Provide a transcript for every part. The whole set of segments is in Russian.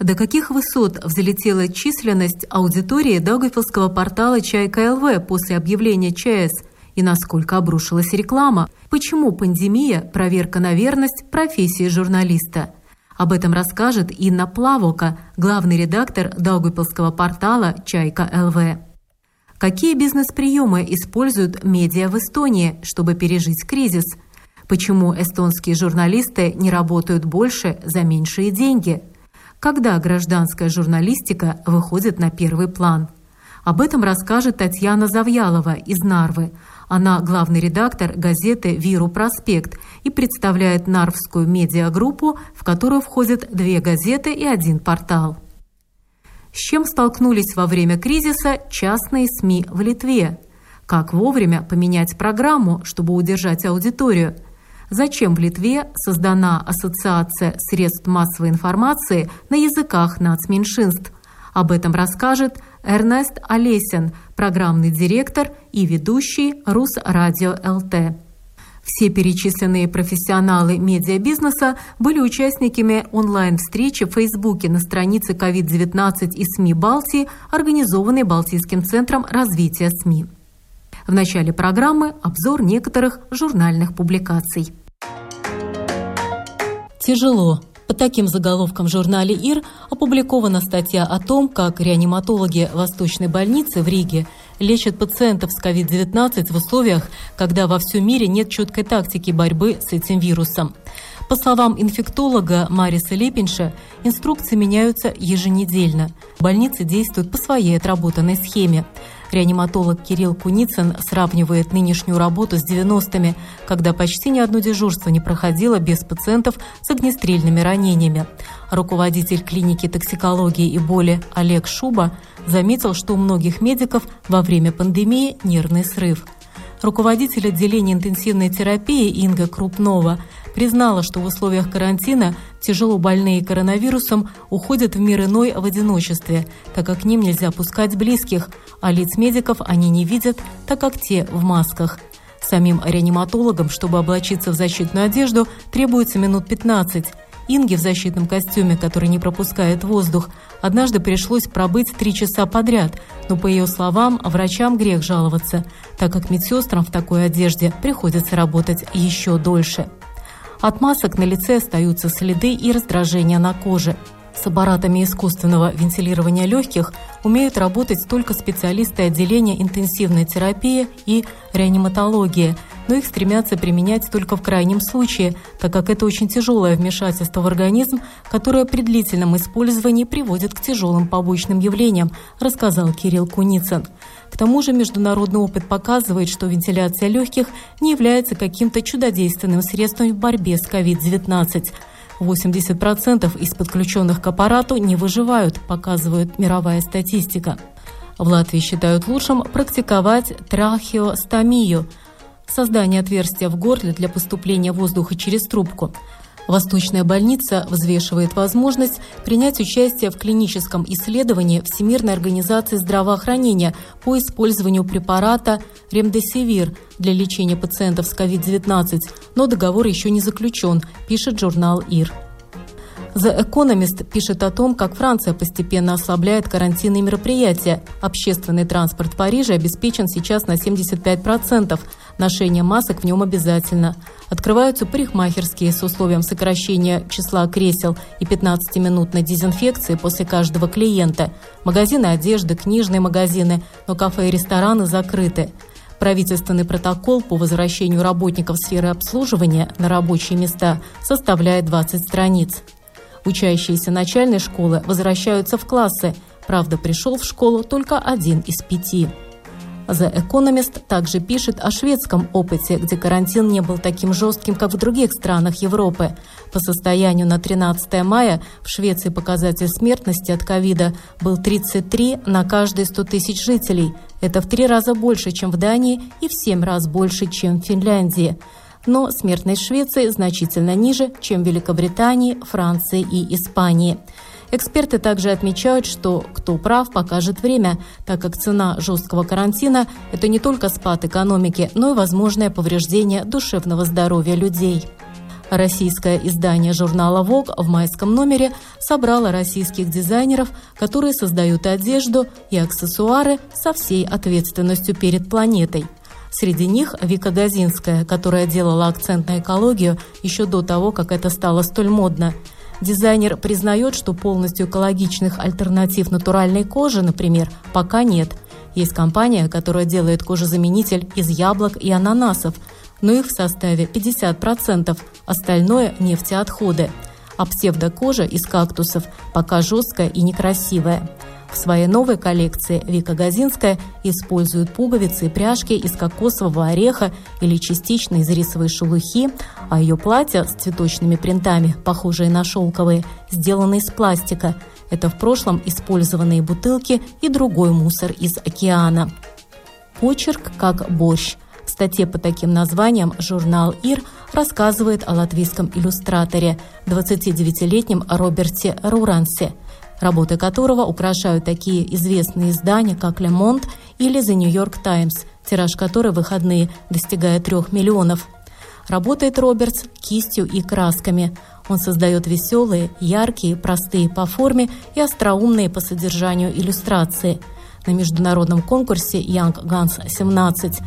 До каких высот взлетела численность аудитории Даугавпилского портала «Чайка ЛВ» после объявления ЧС и насколько обрушилась реклама? Почему пандемия – проверка на верность профессии журналиста? Об этом расскажет Инна Плавока, главный редактор Даугавпилского портала «Чайка ЛВ». Какие бизнес-приемы используют медиа в Эстонии, чтобы пережить кризис – Почему эстонские журналисты не работают больше за меньшие деньги? Когда гражданская журналистика выходит на первый план? Об этом расскажет Татьяна Завьялова из Нарвы. Она главный редактор газеты «Виру Проспект» и представляет Нарвскую медиагруппу, в которую входят две газеты и один портал. С чем столкнулись во время кризиса частные СМИ в Литве? Как вовремя поменять программу, чтобы удержать аудиторию – зачем в Литве создана Ассоциация средств массовой информации на языках нацменьшинств. Об этом расскажет Эрнест Олесин, программный директор и ведущий Русрадио ЛТ. Все перечисленные профессионалы медиабизнеса были участниками онлайн-встречи в Фейсбуке на странице COVID-19 и СМИ Балтии, организованной Балтийским центром развития СМИ. В начале программы обзор некоторых журнальных публикаций. Тяжело. По таким заголовкам в журнале «Ир» опубликована статья о том, как реаниматологи Восточной больницы в Риге лечат пациентов с COVID-19 в условиях, когда во всем мире нет четкой тактики борьбы с этим вирусом. По словам инфектолога Мариса Лепинша, инструкции меняются еженедельно. Больницы действуют по своей отработанной схеме. Реаниматолог Кирилл Куницын сравнивает нынешнюю работу с 90-ми, когда почти ни одно дежурство не проходило без пациентов с огнестрельными ранениями. Руководитель клиники токсикологии и боли Олег Шуба заметил, что у многих медиков во время пандемии нервный срыв. Руководитель отделения интенсивной терапии Инга Крупнова признала, что в условиях карантина тяжело больные коронавирусом уходят в мир иной в одиночестве, так как к ним нельзя пускать близких, а лиц медиков они не видят, так как те в масках. Самим реаниматологам, чтобы облачиться в защитную одежду, требуется минут 15. Инге в защитном костюме, который не пропускает воздух, однажды пришлось пробыть три часа подряд, но, по ее словам, врачам грех жаловаться, так как медсестрам в такой одежде приходится работать еще дольше. От масок на лице остаются следы и раздражения на коже. С аппаратами искусственного вентилирования легких умеют работать только специалисты отделения интенсивной терапии и реаниматологии, но их стремятся применять только в крайнем случае, так как это очень тяжелое вмешательство в организм, которое при длительном использовании приводит к тяжелым побочным явлениям, рассказал Кирилл Куницын. Тому же международный опыт показывает, что вентиляция легких не является каким-то чудодейственным средством в борьбе с COVID-19. 80% из подключенных к аппарату не выживают, показывает мировая статистика. В Латвии считают лучшим практиковать трахеостомию – создание отверстия в горле для поступления воздуха через трубку. Восточная больница взвешивает возможность принять участие в клиническом исследовании Всемирной организации здравоохранения по использованию препарата ремдесивир для лечения пациентов с COVID-19, но договор еще не заключен, пишет журнал ИР. The Economist пишет о том, как Франция постепенно ослабляет карантинные мероприятия. Общественный транспорт в Париже обеспечен сейчас на 75%. Ношение масок в нем обязательно. Открываются парикмахерские с условием сокращения числа кресел и 15-минутной дезинфекции после каждого клиента. Магазины одежды, книжные магазины, но кафе и рестораны закрыты. Правительственный протокол по возвращению работников сферы обслуживания на рабочие места составляет 20 страниц. Учащиеся начальной школы возвращаются в классы. Правда, пришел в школу только один из пяти. The Economist также пишет о шведском опыте, где карантин не был таким жестким, как в других странах Европы. По состоянию на 13 мая в Швеции показатель смертности от ковида был 33 на каждые 100 тысяч жителей. Это в три раза больше, чем в Дании, и в семь раз больше, чем в Финляндии. Но смертность Швеции значительно ниже, чем в Великобритании, Франции и Испании. Эксперты также отмечают, что кто прав, покажет время, так как цена жесткого карантина – это не только спад экономики, но и возможное повреждение душевного здоровья людей. Российское издание журнала Vogue в майском номере собрало российских дизайнеров, которые создают одежду и аксессуары со всей ответственностью перед планетой. Среди них Вика Газинская, которая делала акцент на экологию еще до того, как это стало столь модно – Дизайнер признает, что полностью экологичных альтернатив натуральной кожи, например, пока нет. Есть компания, которая делает кожезаменитель из яблок и ананасов, но их в составе 50%, остальное – нефтеотходы. А псевдокожа из кактусов пока жесткая и некрасивая. В своей новой коллекции Вика Газинская использует пуговицы и пряжки из кокосового ореха или частично из рисовой шелухи, а ее платья с цветочными принтами, похожие на шелковые, сделаны из пластика. Это в прошлом использованные бутылки и другой мусор из океана. Почерк как борщ. В статье по таким названиям журнал «Ир» рассказывает о латвийском иллюстраторе, 29-летнем Роберте Рурансе – работы которого украшают такие известные издания, как «Le Monde» или «The New York Times», тираж которой выходные достигает трех миллионов. Работает Робертс кистью и красками. Он создает веселые, яркие, простые по форме и остроумные по содержанию иллюстрации. На международном конкурсе Young Guns 17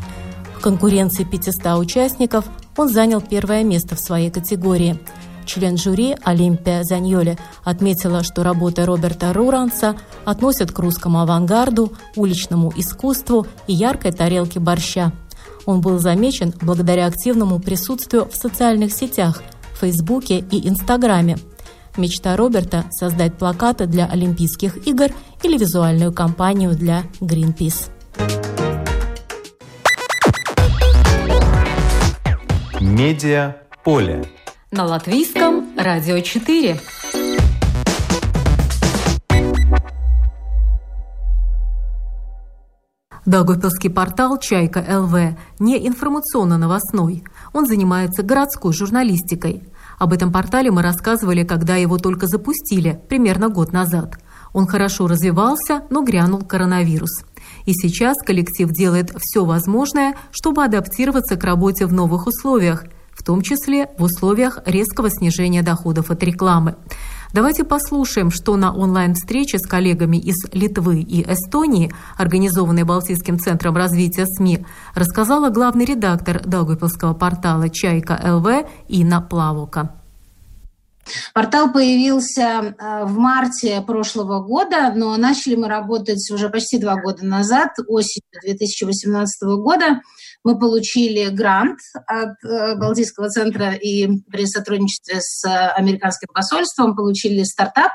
в конкуренции 500 участников он занял первое место в своей категории – Член жюри Олимпия Заньоли отметила, что работы Роберта Руранса относят к русскому авангарду, уличному искусству и яркой тарелке борща. Он был замечен благодаря активному присутствию в социальных сетях, Фейсбуке и Инстаграме. Мечта Роберта – создать плакаты для Олимпийских игр или визуальную кампанию для Greenpeace. Медиа поле на латвийском радио 4. Даугавпилский портал «Чайка ЛВ» не информационно-новостной. Он занимается городской журналистикой. Об этом портале мы рассказывали, когда его только запустили, примерно год назад. Он хорошо развивался, но грянул коронавирус. И сейчас коллектив делает все возможное, чтобы адаптироваться к работе в новых условиях – в том числе в условиях резкого снижения доходов от рекламы. Давайте послушаем, что на онлайн-встрече с коллегами из Литвы и Эстонии, организованной Балтийским центром развития СМИ, рассказала главный редактор Даугавпилского портала «Чайка ЛВ» Инна Плавука. Портал появился э, в марте прошлого года, но начали мы работать уже почти два года назад, осенью 2018 года. Мы получили грант от э, Балтийского центра и при сотрудничестве с американским посольством получили стартап.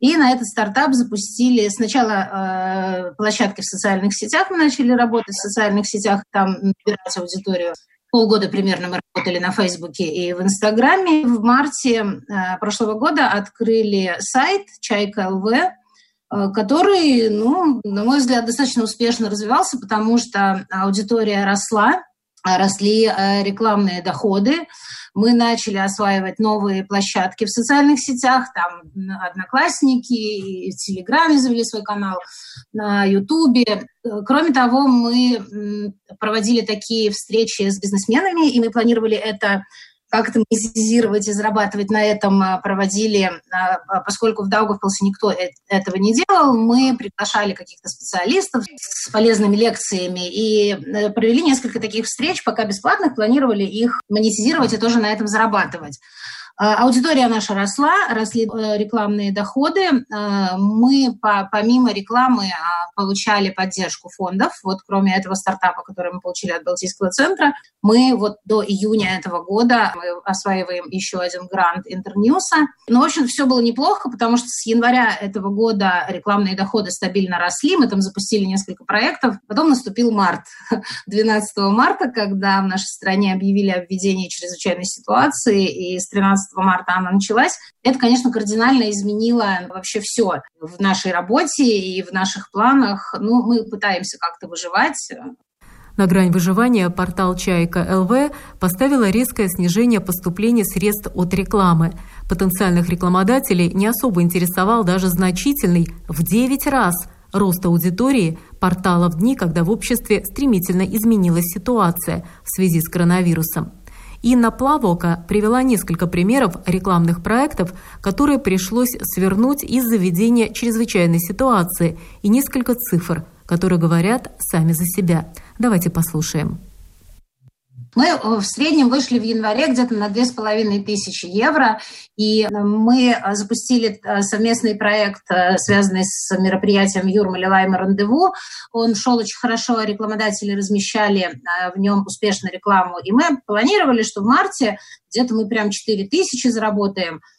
И на этот стартап запустили сначала э, площадки в социальных сетях. Мы начали работать в социальных сетях, там набирать аудиторию полгода примерно мы работали на Фейсбуке и в Инстаграме. В марте э, прошлого года открыли сайт «Чайка ЛВ», который, ну, на мой взгляд, достаточно успешно развивался, потому что аудитория росла, росли э, рекламные доходы, мы начали осваивать новые площадки в социальных сетях, там Одноклассники, в Телеграме завели свой канал, на Ютубе. Кроме того, мы проводили такие встречи с бизнесменами, и мы планировали это как-то монетизировать и зарабатывать на этом а, проводили, а, а, поскольку в Даугавпилсе никто э, этого не делал, мы приглашали каких-то специалистов с полезными лекциями и э, провели несколько таких встреч, пока бесплатных, планировали их монетизировать и тоже на этом зарабатывать. Аудитория наша росла, росли рекламные доходы. Мы помимо рекламы получали поддержку фондов. Вот кроме этого стартапа, который мы получили от Балтийского центра, мы вот до июня этого года мы осваиваем еще один грант Интерньюса. Ну, в общем, все было неплохо, потому что с января этого года рекламные доходы стабильно росли, мы там запустили несколько проектов. Потом наступил март. 12 марта, когда в нашей стране объявили о введении чрезвычайной ситуации, и с 13 марта она началась, это, конечно, кардинально изменило вообще все в нашей работе и в наших планах. Ну, мы пытаемся как-то выживать, на грань выживания портал «Чайка ЛВ» поставила резкое снижение поступления средств от рекламы. Потенциальных рекламодателей не особо интересовал даже значительный в 9 раз рост аудитории портала в дни, когда в обществе стремительно изменилась ситуация в связи с коронавирусом. Инна Плавока привела несколько примеров рекламных проектов, которые пришлось свернуть из-за ведения чрезвычайной ситуации и несколько цифр, которые говорят сами за себя – Давайте послушаем. Мы э, в среднем вышли в январе где-то на две с половиной тысячи евро, и э, мы э, запустили совместный проект, связанный с мероприятием Юрмали Лайма Рандеву. Он шел очень хорошо, рекламодатели размещали в нем успешную рекламу, и мы планировали, что в марте где-то мы прям 4 тысячи заработаем –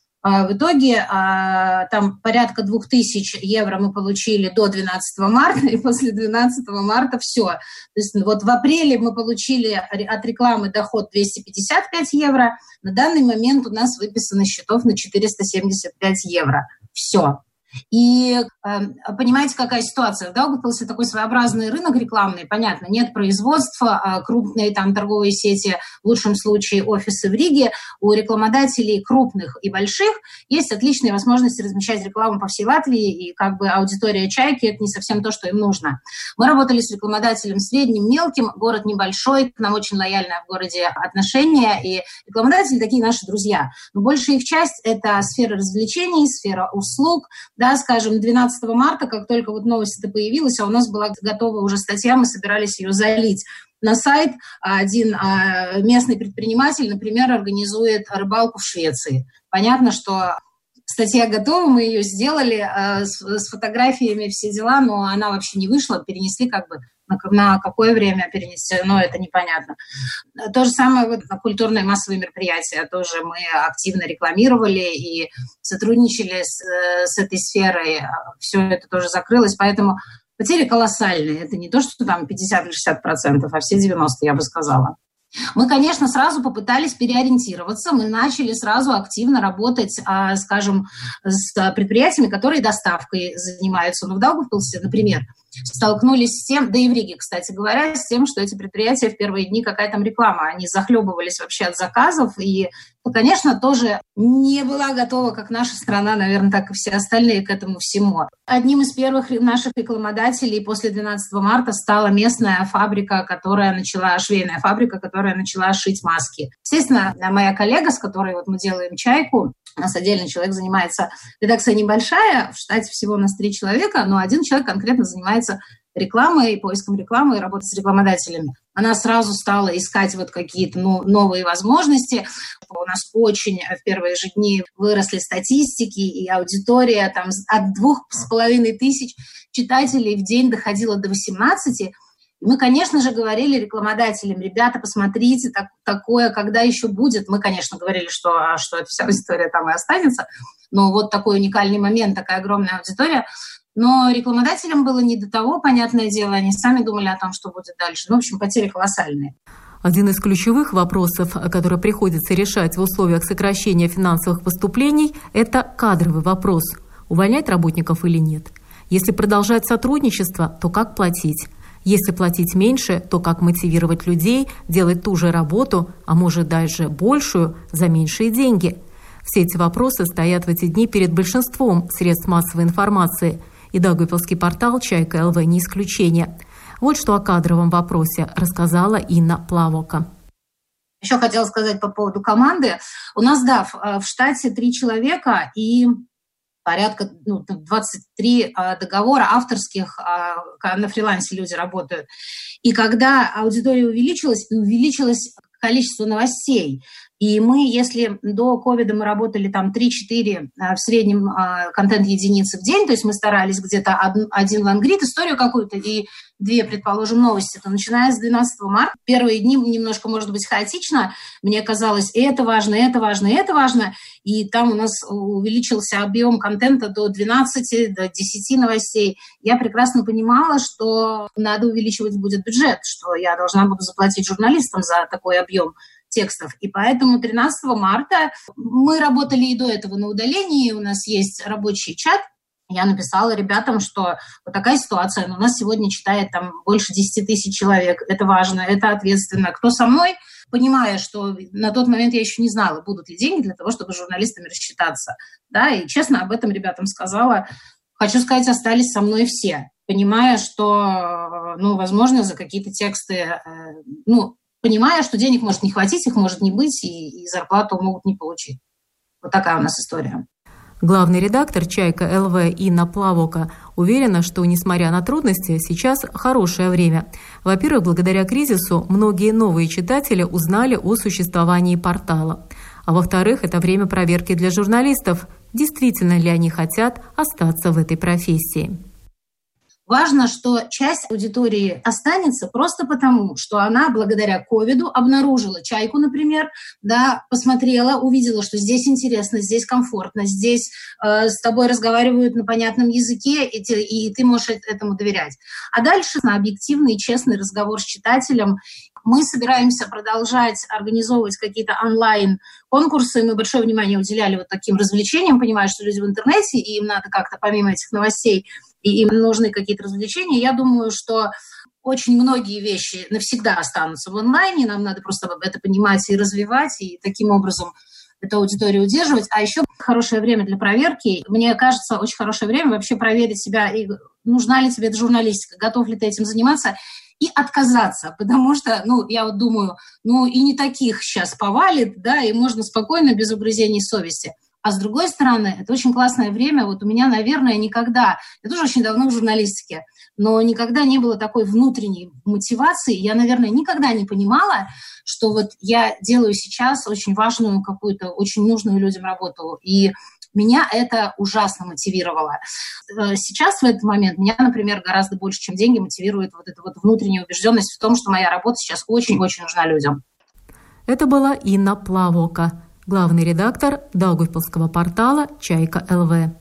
в итоге а, там порядка 2000 евро мы получили до 12 марта, и после 12 марта все. То есть вот в апреле мы получили от рекламы доход 255 евро, на данный момент у нас выписано счетов на 475 евро. Все. И э, понимаете, какая ситуация? В Даугавпилсе такой своеобразный рынок рекламный, понятно, нет производства, э, крупные там торговые сети, в лучшем случае офисы в Риге. У рекламодателей крупных и больших есть отличные возможности размещать рекламу по всей Латвии, и как бы аудитория «Чайки» — это не совсем то, что им нужно. Мы работали с рекламодателем средним, мелким, город небольшой, к нам очень лояльное в городе отношение, и рекламодатели такие наши друзья. Но большая их часть — это сфера развлечений, сфера услуг, да, скажем, 12 марта, как только вот новость это появилась, а у нас была готова уже статья, мы собирались ее залить на сайт. Один а, местный предприниматель, например, организует рыбалку в Швеции. Понятно, что статья готова, мы ее сделали а, с фотографиями, все дела, но она вообще не вышла, перенесли как бы на, какое время перенесено, это непонятно. То же самое вот на культурные массовые мероприятия тоже мы активно рекламировали и сотрудничали с, с этой сферой. Все это тоже закрылось, поэтому потери колоссальные. Это не то, что там 50 или 60 процентов, а все 90, я бы сказала. Мы, конечно, сразу попытались переориентироваться. Мы начали сразу активно работать, а, скажем, с предприятиями, которые доставкой занимаются. Ну, в Даугавпилсе, например, столкнулись с тем, да и в Риге, кстати говоря, с тем, что эти предприятия в первые дни, какая там реклама, они захлебывались вообще от заказов, и, ну, конечно, тоже не была готова, как наша страна, наверное, так и все остальные к этому всему. Одним из первых наших рекламодателей после 12 марта стала местная фабрика, которая начала, швейная фабрика, которая начала шить маски. Естественно, моя коллега, с которой вот мы делаем чайку, у нас отдельный человек занимается, редакция небольшая, в штате всего у нас три человека, но один человек конкретно занимается рекламой, поиском рекламы и работой с рекламодателями. Она сразу стала искать вот какие-то ну, новые возможности. У нас очень в первые же дни выросли статистики, и аудитория там от двух с половиной тысяч читателей в день доходила до 18 мы, конечно же, говорили рекламодателям, ребята, посмотрите, так, такое, когда еще будет. Мы, конечно, говорили, что, а, что эта вся история там и останется, но вот такой уникальный момент, такая огромная аудитория. Но рекламодателям было не до того, понятное дело, они сами думали о том, что будет дальше. Ну, в общем, потери колоссальные. Один из ключевых вопросов, который приходится решать в условиях сокращения финансовых поступлений, это кадровый вопрос. Увольнять работников или нет? Если продолжать сотрудничество, то как платить? Если платить меньше, то как мотивировать людей делать ту же работу, а может даже большую, за меньшие деньги? Все эти вопросы стоят в эти дни перед большинством средств массовой информации, и Даугавпилский портал «Чайка ЛВ» не исключение. Вот что о кадровом вопросе рассказала Инна Плавока. Еще хотела сказать по поводу команды. У нас, да, в, в штате три человека, и порядка ну, 23 а, договора авторских, а, на фрилансе люди работают. И когда аудитория увеличилась, увеличилось количество новостей. И мы, если до ковида мы работали там 3-4 э, в среднем э, контент-единицы в день, то есть мы старались где-то один лангрид, историю какую-то и две, предположим, новости, то начиная с 12 марта, первые дни немножко, может быть, хаотично, мне казалось, это важно, это важно, это важно, и там у нас увеличился объем контента до 12, до 10 новостей. Я прекрасно понимала, что надо увеличивать будет бюджет, что я должна буду заплатить журналистам за такой объем текстов. И поэтому 13 марта мы работали и до этого на удалении, у нас есть рабочий чат, я написала ребятам, что вот такая ситуация, у нас сегодня читает там больше 10 тысяч человек, это важно, это ответственно. Кто со мной? Понимая, что на тот момент я еще не знала, будут ли деньги для того, чтобы с журналистами рассчитаться. Да, и честно об этом ребятам сказала. Хочу сказать, остались со мной все, понимая, что, ну, возможно, за какие-то тексты, э, ну, понимая, что денег может не хватить, их может не быть, и, и зарплату могут не получить. Вот такая у нас история. Главный редактор «Чайка ЛВ» Инна Плавока уверена, что, несмотря на трудности, сейчас хорошее время. Во-первых, благодаря кризису многие новые читатели узнали о существовании портала. А во-вторых, это время проверки для журналистов, действительно ли они хотят остаться в этой профессии. Важно, что часть аудитории останется просто потому, что она благодаря ковиду обнаружила чайку, например, да, посмотрела, увидела, что здесь интересно, здесь комфортно, здесь э, с тобой разговаривают на понятном языке, и ты, и ты можешь этому доверять. А дальше на объективный честный разговор с читателем мы собираемся продолжать организовывать какие-то онлайн-конкурсы. Мы большое внимание уделяли вот таким развлечениям, понимая, что люди в интернете, и им надо как-то помимо этих новостей и им нужны какие-то развлечения, я думаю, что очень многие вещи навсегда останутся в онлайне, нам надо просто это понимать и развивать, и таким образом эту аудиторию удерживать. А еще хорошее время для проверки. Мне кажется, очень хорошее время вообще проверить себя, и нужна ли тебе эта журналистика, готов ли ты этим заниматься, и отказаться, потому что, ну, я вот думаю, ну, и не таких сейчас повалит, да, и можно спокойно, без угрызений совести – а с другой стороны, это очень классное время. Вот у меня, наверное, никогда, я тоже очень давно в журналистике, но никогда не было такой внутренней мотивации. Я, наверное, никогда не понимала, что вот я делаю сейчас очень важную какую-то, очень нужную людям работу. И меня это ужасно мотивировало. Э, сейчас в этот момент меня, например, гораздо больше, чем деньги, мотивирует вот эта вот внутренняя убежденность в том, что моя работа сейчас очень-очень нужна людям. Это была Инна Плавока главный редактор Даугавпилского портала «Чайка ЛВ».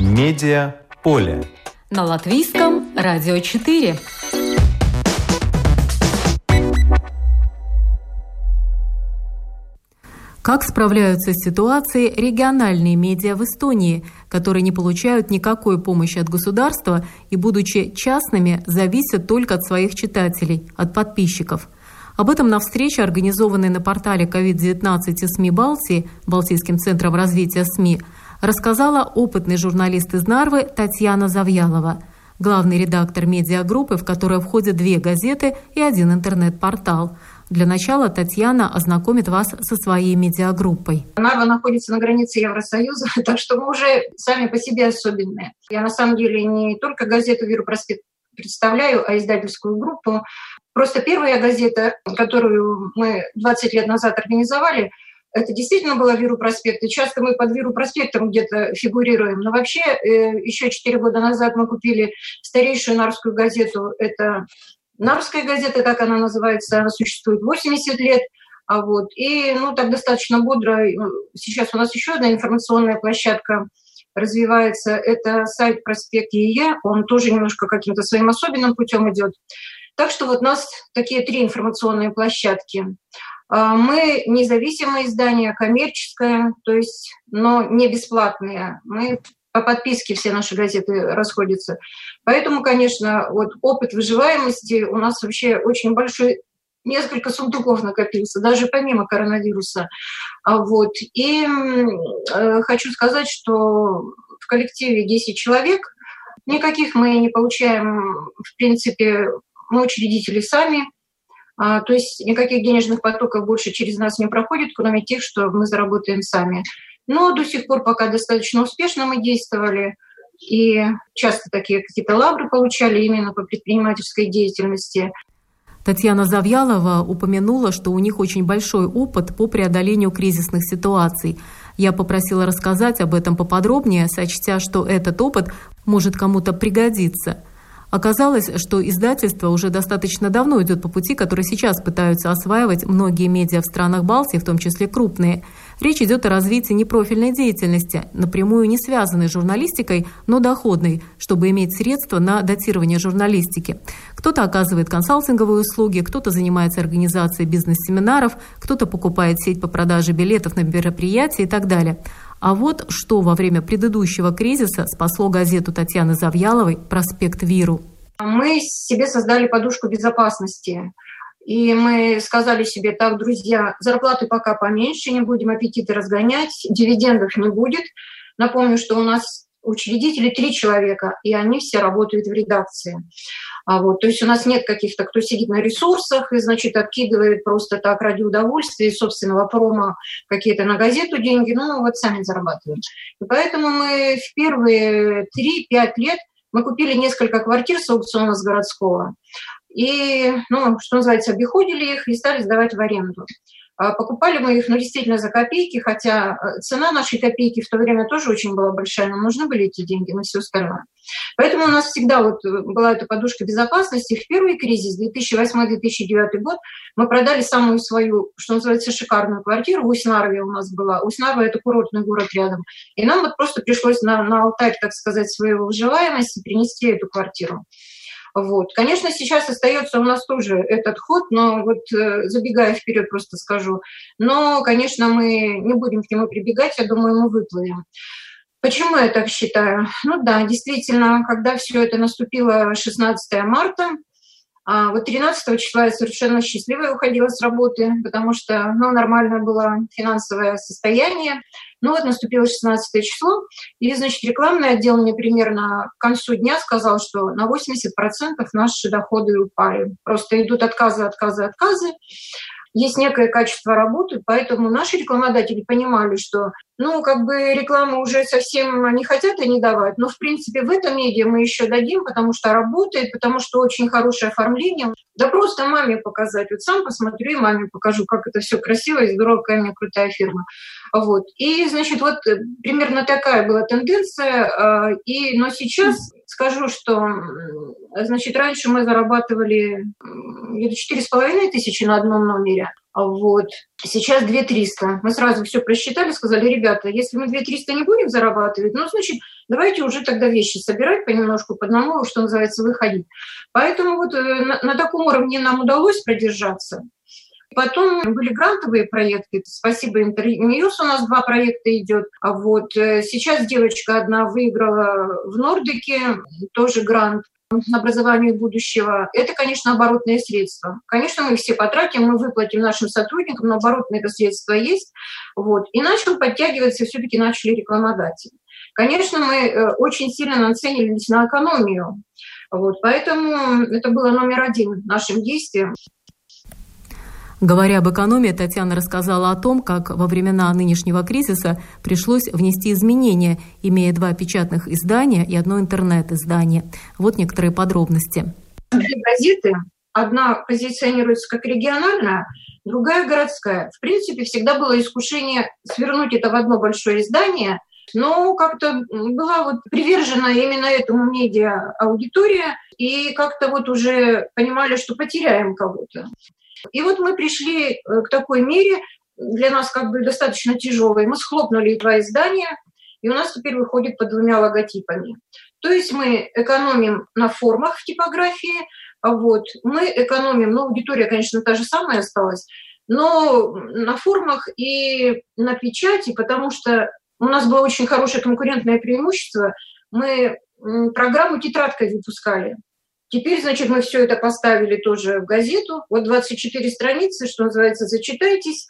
Медиа поле. На латвийском радио 4. Как справляются с ситуацией региональные медиа в Эстонии, которые не получают никакой помощи от государства и, будучи частными, зависят только от своих читателей, от подписчиков – об этом на встрече, организованной на портале COVID-19 СМИ Балтии, Балтийским центром развития СМИ, рассказала опытный журналист из Нарвы Татьяна Завьялова, главный редактор медиагруппы, в которой входят две газеты и один интернет-портал. Для начала Татьяна ознакомит вас со своей медиагруппой. Нарва находится на границе Евросоюза, так что мы уже сами по себе особенные. Я на самом деле не только газету «Виру проспект» представляю, а издательскую группу. Просто первая газета, которую мы 20 лет назад организовали, это действительно была Виру проспект, и часто мы под Виру проспектом где-то фигурируем. Но вообще э, еще 4 года назад мы купили старейшую нарвскую газету. Это Нарвская газета, как она называется, она существует 80 лет. А вот, и ну, так достаточно бодро. Сейчас у нас еще одна информационная площадка развивается. Это сайт «Проспект ЕЕ». Он тоже немножко каким-то своим особенным путем идет. Так что вот у нас такие три информационные площадки. А, мы независимое издание, коммерческое, то есть, но не бесплатные. Мы по подписке все наши газеты расходятся. Поэтому, конечно, вот опыт выживаемости у нас вообще очень большой, несколько сундуков накопился, даже помимо коронавируса. А вот. И э, хочу сказать, что в коллективе 10 человек, никаких мы не получаем, в принципе, мы учредители сами, а, то есть никаких денежных потоков больше через нас не проходит, кроме тех, что мы заработаем сами. Но до сих пор пока достаточно успешно мы действовали, и часто такие какие-то лавры получали именно по предпринимательской деятельности. Татьяна Завьялова упомянула, что у них очень большой опыт по преодолению кризисных ситуаций. Я попросила рассказать об этом поподробнее, сочтя, что этот опыт может кому-то пригодиться – Оказалось, что издательство уже достаточно давно идет по пути, который сейчас пытаются осваивать многие медиа в странах Балтии, в том числе крупные. Речь идет о развитии непрофильной деятельности, напрямую не связанной с журналистикой, но доходной, чтобы иметь средства на датирование журналистики. Кто-то оказывает консалтинговые услуги, кто-то занимается организацией бизнес-семинаров, кто-то покупает сеть по продаже билетов на мероприятия и так далее. А вот что во время предыдущего кризиса спасло газету Татьяны Завьяловой «Проспект Виру». Мы себе создали подушку безопасности. И мы сказали себе, так, друзья, зарплаты пока поменьше, не будем аппетиты разгонять, дивидендов не будет. Напомню, что у нас учредители три человека, и они все работают в редакции. А вот, то есть у нас нет каких-то, кто сидит на ресурсах и, значит, откидывает просто так ради удовольствия и собственного промо какие-то на газету деньги, ну, вот сами зарабатываем. И поэтому мы в первые 3-5 лет мы купили несколько квартир с аукциона с городского и, ну, что называется, обиходили их и стали сдавать в аренду. А, покупали мы их, ну, действительно, за копейки, хотя э, цена нашей копейки в то время тоже очень была большая, нам нужны были эти деньги на все остальное. Поэтому у нас всегда вот э, была эта подушка безопасности. В первый кризис, 2008-2009 год, мы продали самую свою, что называется, шикарную квартиру. Уснарве у нас была. Уснарва – это курортный город рядом. И нам вот просто пришлось на, на алтарь, так сказать, своего выживаемости принести эту квартиру. Вот. Конечно, сейчас остается у нас тоже этот ход, но вот э, забегая вперед просто скажу, но, конечно, мы не будем к нему прибегать, я думаю, мы выплывем. Почему я так считаю? Ну да, действительно, когда все это наступило 16 марта, а вот 13 числа я совершенно счастливая уходила с работы, потому что ну, нормальное было финансовое состояние. Ну вот наступило 16 число, и, значит, рекламный отдел мне примерно к концу дня сказал, что на 80% наши доходы упали. Просто идут отказы, отказы, отказы есть некое качество работы, поэтому наши рекламодатели понимали, что, ну, как бы рекламу уже совсем не хотят они давать, но, в принципе, в этом медиа мы еще дадим, потому что работает, потому что очень хорошее оформление. Да просто маме показать. Вот сам посмотрю и маме покажу, как это все красиво и здорово, какая у меня крутая фирма. Вот. И, значит, вот примерно такая была тенденция. А, и, но сейчас скажу, что, значит, раньше мы зарабатывали где-то четыре с половиной тысячи на одном номере, а вот. Сейчас 2 300. Мы сразу все просчитали, сказали, ребята, если мы 2 300 не будем зарабатывать, ну, значит, давайте уже тогда вещи собирать понемножку, по одному, что называется, выходить. Поэтому вот э, на, на таком уровне нам удалось продержаться. Потом были грантовые проекты. Спасибо Интерньюз, у нас два проекта идет. А вот э, сейчас девочка одна выиграла в Нордике тоже грант образованию будущего, это, конечно, оборотные средства. Конечно, мы все потратим, мы выплатим нашим сотрудникам, но оборотные средства есть. Вот. И начал подтягиваться, все-таки начали рекламодатели. Конечно, мы э, очень сильно нацелились на экономию. Вот. Поэтому это было номер один нашим действием. Говоря об экономии, Татьяна рассказала о том, как во времена нынешнего кризиса пришлось внести изменения, имея два печатных издания и одно интернет-издание. Вот некоторые подробности. Две газеты. Одна позиционируется как региональная, другая городская. В принципе, всегда было искушение свернуть это в одно большое издание, но как-то была вот привержена именно этому медиа аудитория, и как-то вот уже понимали, что потеряем кого-то. И вот мы пришли э, к такой мере, для нас как бы достаточно тяжелой. Мы схлопнули два издания, и у нас теперь выходит по двумя логотипами. То есть мы экономим на формах в типографии, а вот, мы экономим, ну, аудитория, конечно, та же самая осталась, но на формах и на печати, потому что у нас было очень хорошее конкурентное преимущество. Мы программу тетрадкой выпускали. Теперь, значит, мы все это поставили тоже в газету. Вот 24 страницы, что называется, зачитайтесь.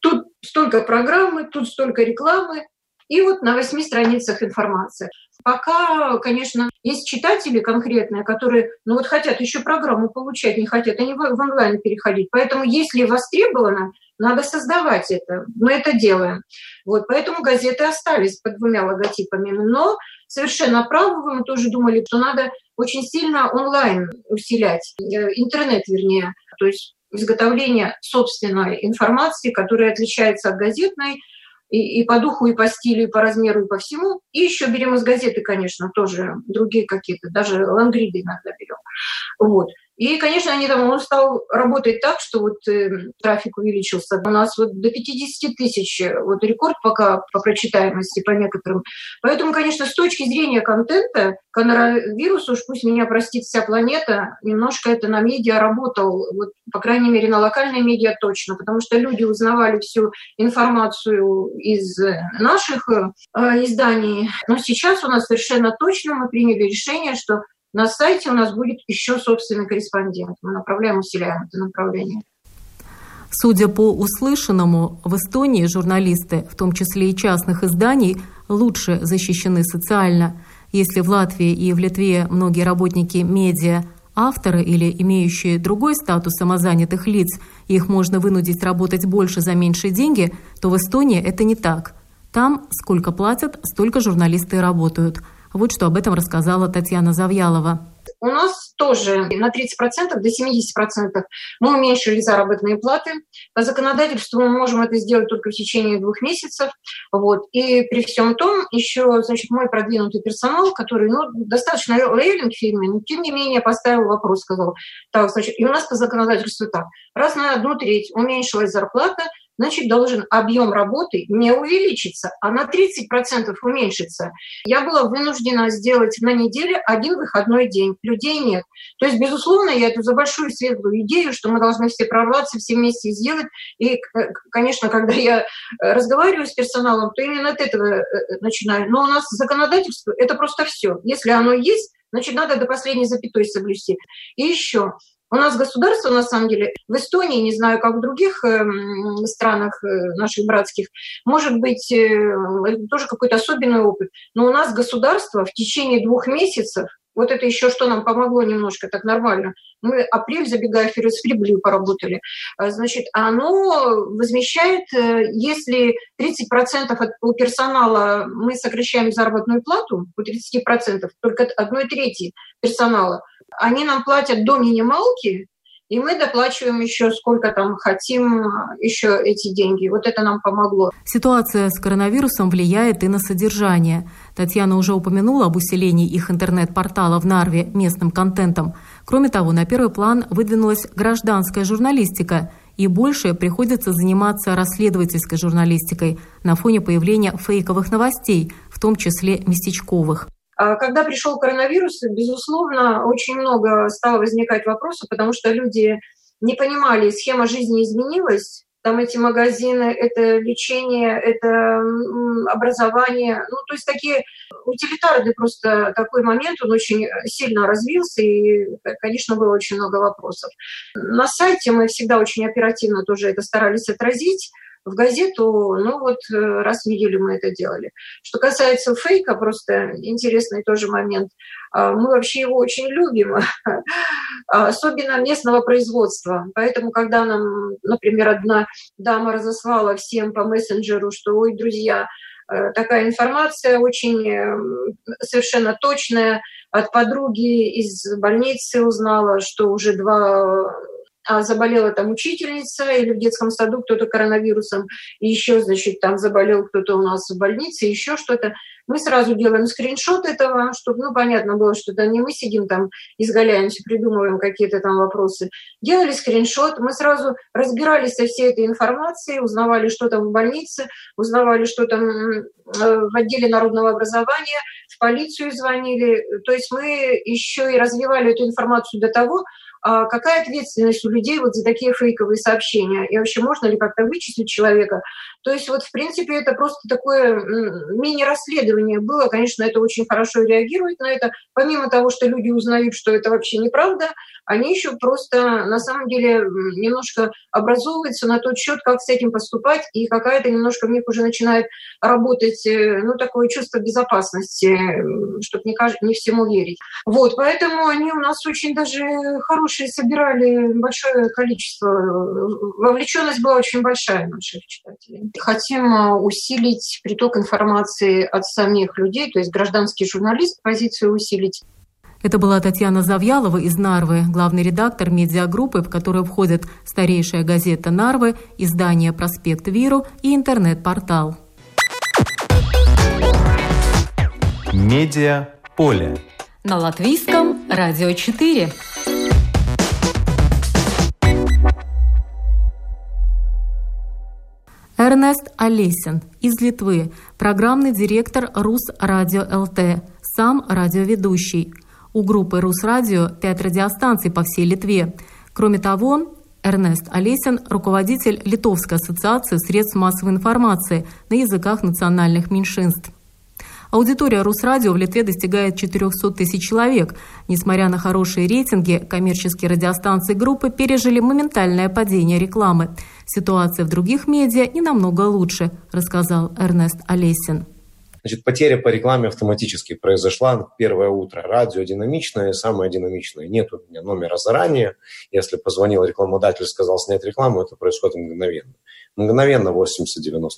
Тут столько программы, тут столько рекламы. И вот на восьми страницах информация. Пока, конечно, есть читатели конкретные, которые ну вот хотят еще программу получать, не хотят, они в онлайн переходить. Поэтому если востребовано, надо создавать это. Мы это делаем. Вот, поэтому газеты остались под двумя логотипами. Но совершенно правы вы, мы тоже думали, что надо очень сильно онлайн усилять, э, интернет, вернее, то есть изготовление собственной информации, которая отличается от газетной, и, и по духу, и по стилю, и по размеру, и по всему. И еще берем из газеты, конечно, тоже другие какие-то, даже лангриды иногда берем. Вот. И, конечно, они там, он стал работать так, что вот э, трафик увеличился. У нас вот до 50 тысяч, э, вот рекорд пока по прочитаемости по некоторым. Поэтому, конечно, с точки зрения контента, коронавирус, уж пусть меня простит вся планета, немножко это на медиа работал, вот, по крайней мере, на локальной медиа точно, потому что люди узнавали всю информацию из наших э, изданий. Но сейчас у нас совершенно точно мы приняли решение, что на сайте у нас будет еще собственный корреспондент. Мы направляем, усиляем это направление. Судя по услышанному, в Эстонии журналисты, в том числе и частных изданий, лучше защищены социально. Если в Латвии и в Литве многие работники медиа авторы или имеющие другой статус самозанятых лиц, их можно вынудить работать больше за меньшие деньги, то в Эстонии это не так. Там сколько платят, столько журналисты работают – вот что об этом рассказала Татьяна Завьялова. У нас тоже на 30% до 70% мы уменьшили заработные платы. По законодательству мы можем это сделать только в течение двух месяцев. Вот. И при всем том, еще значит, мой продвинутый персонал, который ну, достаточно лоялен к фирме, но тем не менее поставил вопрос, сказал, так, значит, и у нас по законодательству так, раз на одну треть уменьшилась зарплата, значит, должен объем работы не увеличиться, а на 30% уменьшиться. Я была вынуждена сделать на неделе один выходной день. Людей нет. То есть, безусловно, я эту за большую светлую идею, что мы должны все прорваться, все вместе сделать. И, конечно, когда я разговариваю с персоналом, то именно от этого э, э, начинаю. Но у нас законодательство — это просто все. Если оно есть, значит, надо до последней запятой соблюсти. И еще, у нас государство, на самом деле, в Эстонии, не знаю, как в других э, странах э, наших братских, может быть, э, тоже какой-то особенный опыт, но у нас государство в течение двух месяцев вот это еще что нам помогло немножко так нормально. Мы апрель, забегая вперед, с прибылью поработали. А, значит, оно возмещает, если 30% от, у персонала мы сокращаем заработную плату, у 30%, только одной трети персонала – они нам платят до минималки, и мы доплачиваем еще сколько там хотим, еще эти деньги. Вот это нам помогло. Ситуация с коронавирусом влияет и на содержание. Татьяна уже упомянула об усилении их интернет-портала в Нарве местным контентом. Кроме того, на первый план выдвинулась гражданская журналистика – и больше приходится заниматься расследовательской журналистикой на фоне появления фейковых новостей, в том числе местечковых. А когда пришел коронавирус, безусловно, очень много стало возникать вопросов, потому что люди не понимали, схема жизни изменилась, там эти магазины, это лечение, это образование, ну, то есть такие утилитарные просто такой момент, он очень сильно развился, и, конечно, было очень много вопросов. На сайте мы всегда очень оперативно тоже это старались отразить, в газету, ну вот э, раз в неделю мы это делали. Что касается фейка, просто интересный тоже момент. А, мы вообще его очень любим, особенно местного производства. Поэтому, когда нам, например, одна дама разослала всем по мессенджеру, что, ой, друзья, э, такая информация очень э, совершенно точная, от подруги из больницы узнала, что уже два а заболела там учительница или в детском саду кто-то коронавирусом, и еще, значит, там заболел кто-то у нас в больнице, еще что-то. Мы сразу делаем скриншот этого, чтобы, ну, понятно было, что это не мы сидим там, изгаляемся, придумываем какие-то там вопросы. Делали скриншот, мы сразу разбирались со всей этой информацией, узнавали, что там в больнице, узнавали, что там э, в отделе народного образования, в полицию звонили. То есть мы еще и развивали эту информацию до того, а какая ответственность у людей вот за такие фейковые сообщения? И вообще можно ли как-то вычислить человека? То есть вот в принципе это просто такое мини-расследование было. Конечно, это очень хорошо реагирует на это. Помимо того, что люди узнают, что это вообще неправда, они еще просто на самом деле немножко образовываются на тот счет, как с этим поступать, и какая-то немножко в них уже начинает работать, э, ну, такое чувство безопасности, чтобы не, не всему верить. Вот, поэтому они у нас очень даже хорошие хорошие, собирали большое количество. Вовлеченность была очень большая наших читателей. Хотим э, усилить приток информации от самих людей, то есть гражданский журналист позицию усилить. Это была Татьяна Завьялова из Нарвы, главный редактор медиагруппы, в которую входят старейшая газета Нарвы, издание «Проспект Виру» и интернет-портал. Медиа поле. На латвийском радио 4. Эрнест Олесин из Литвы, программный директор Рус Радио ЛТ, сам радиоведущий. У группы Рус Радио пять радиостанций по всей Литве. Кроме того, Эрнест Олесин – руководитель Литовской ассоциации средств массовой информации на языках национальных меньшинств. Аудитория Русрадио в Литве достигает 400 тысяч человек. Несмотря на хорошие рейтинги, коммерческие радиостанции группы пережили моментальное падение рекламы. Ситуация в других медиа не намного лучше, рассказал Эрнест Олесин. Значит, потеря по рекламе автоматически произошла первое утро. Радио динамичное, самое динамичное. Нет у меня номера заранее. Если позвонил рекламодатель, сказал снять рекламу, это происходит мгновенно. Мгновенно 80-90%.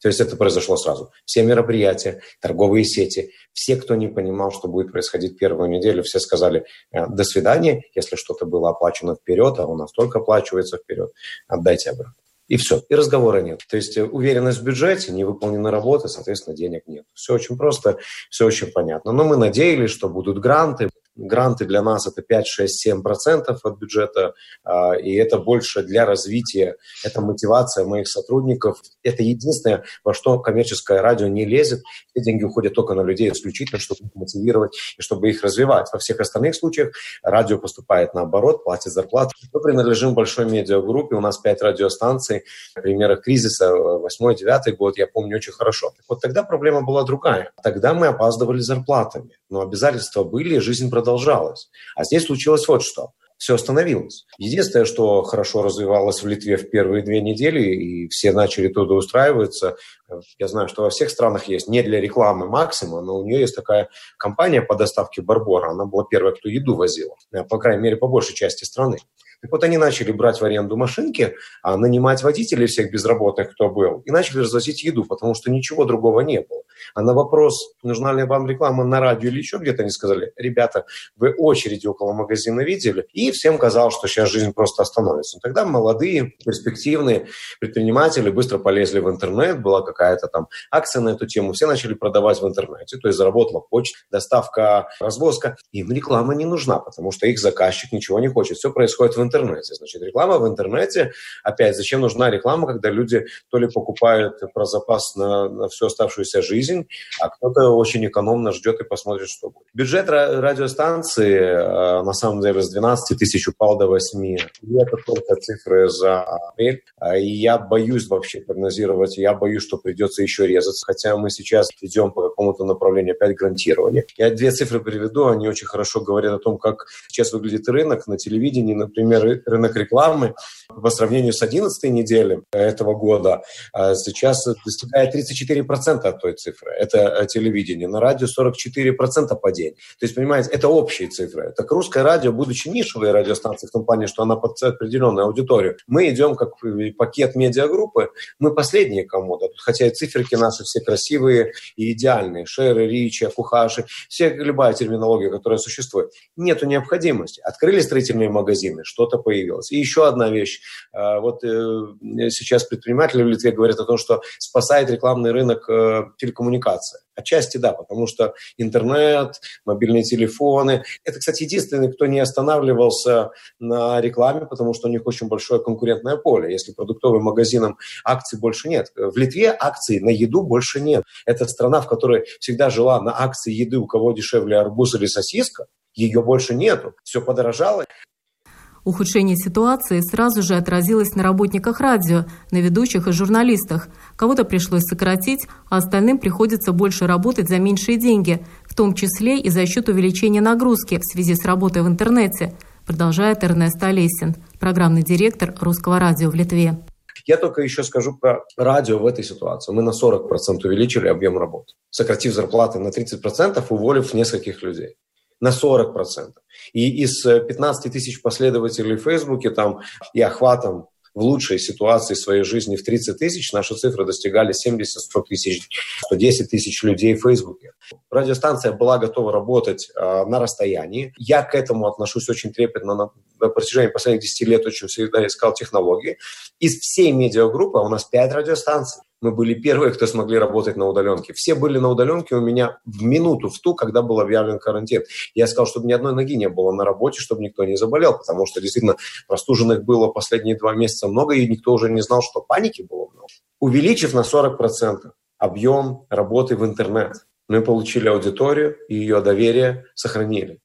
То есть это произошло сразу. Все мероприятия, торговые сети, все, кто не понимал, что будет происходить первую неделю, все сказали «Э, «до свидания». Если что-то было оплачено вперед, а у нас только оплачивается вперед, отдайте обратно. И все, и разговора нет. То есть э, уверенность в бюджете, не выполнена работа, соответственно, денег нет. Все очень просто, все очень понятно. Но мы надеялись, что будут гранты, Гранты для нас это 5, 6, 7 процентов от бюджета, а, и это больше для развития, это мотивация моих сотрудников. Это единственное, во что коммерческое радио не лезет. Эти деньги уходят только на людей исключительно, чтобы их мотивировать и чтобы их развивать. Во всех остальных случаях радио поступает наоборот, платит зарплату. Мы принадлежим большой медиагруппе, у нас 5 радиостанций. Примеры кризиса 8-9 год я помню очень хорошо. Вот тогда проблема была другая. Тогда мы опаздывали зарплатами, но обязательства были, жизнь продолжалась продолжалось. А здесь случилось вот что все остановилось. Единственное, что хорошо развивалось в Литве в первые две недели, и все начали туда устраиваться. Я знаю, что во всех странах есть не для рекламы Максима, но у нее есть такая компания по доставке Барбора. Она была первая, кто еду возила, по крайней мере, по большей части страны. Так вот, они начали брать в аренду машинки, а нанимать водителей всех безработных, кто был, и начали развозить еду, потому что ничего другого не было. А на вопрос, нужна ли вам реклама на радио или еще где-то, они сказали, ребята, вы очереди около магазина видели, и всем казалось, что сейчас жизнь просто остановится. Но тогда молодые, перспективные предприниматели быстро полезли в интернет, была какая-то там акция на эту тему, все начали продавать в интернете, то есть заработала почта, доставка, развозка. Им реклама не нужна, потому что их заказчик ничего не хочет. Все происходит в интернете интернете. Значит, реклама в интернете, опять, зачем нужна реклама, когда люди то ли покупают про запас на, на всю оставшуюся жизнь, а кто-то очень экономно ждет и посмотрит, что будет. Бюджет радиостанции э, на самом деле с 12 тысяч упал до 8. И это только цифры за апрель. А, и я боюсь вообще прогнозировать, я боюсь, что придется еще резаться, хотя мы сейчас идем по какому-то направлению опять грантирования. Я две цифры приведу, они очень хорошо говорят о том, как сейчас выглядит рынок на телевидении, например, рынок рекламы по сравнению с 11 неделей этого года а сейчас достигает 34% от той цифры. Это э, телевидение. На радио 44% падения. То есть, понимаете, это общие цифры. Так русское радио, будучи нишевой радиостанцией в том плане, что она под определенную аудиторию, мы идем как пакет медиагруппы, мы последние кому-то. Хотя и циферки наши все красивые и идеальные. Шеры, ричи, акухаши, все, любая терминология, которая существует. Нету необходимости. Открыли строительные магазины, что-то что-то появилось. И еще одна вещь. А, вот э, сейчас предприниматели в Литве говорят о том, что спасает рекламный рынок э, телекоммуникация. Отчасти да, потому что интернет, мобильные телефоны. Это, кстати, единственный, кто не останавливался на рекламе, потому что у них очень большое конкурентное поле. Если продуктовым магазинам акций больше нет. В Литве акций на еду больше нет. Это страна, в которой всегда жила на акции еды, у кого дешевле арбуз или сосиска. Ее больше нету. Все подорожало. Ухудшение ситуации сразу же отразилось на работниках радио, на ведущих и журналистах. Кого-то пришлось сократить, а остальным приходится больше работать за меньшие деньги, в том числе и за счет увеличения нагрузки в связи с работой в интернете, продолжает Эрнест Олесин, программный директор Русского радио в Литве. Я только еще скажу про радио в этой ситуации. Мы на 40% увеличили объем работы, сократив зарплаты на 30%, уволив нескольких людей. На 40%. И из 15 тысяч последователей в Фейсбуке там и охватом в лучшей ситуации своей жизни в 30 тысяч, наши цифры достигали 70, 100 тысяч, 110 тысяч людей в Фейсбуке. Радиостанция была готова работать э, на расстоянии. Я к этому отношусь очень трепетно на, на протяжении последних 10 лет, очень всегда искал технологии. Из всей медиагруппы, а у нас 5 радиостанций, мы были первые, кто смогли работать на удаленке. Все были на удаленке у меня в минуту, в ту, когда был объявлен карантин. Я сказал, чтобы ни одной ноги не было на работе, чтобы никто не заболел, потому что действительно простуженных было последние два месяца много, и никто уже не знал, что паники было много. Увеличив на 40% объем работы в интернет, мы получили аудиторию и ее доверие сохранили.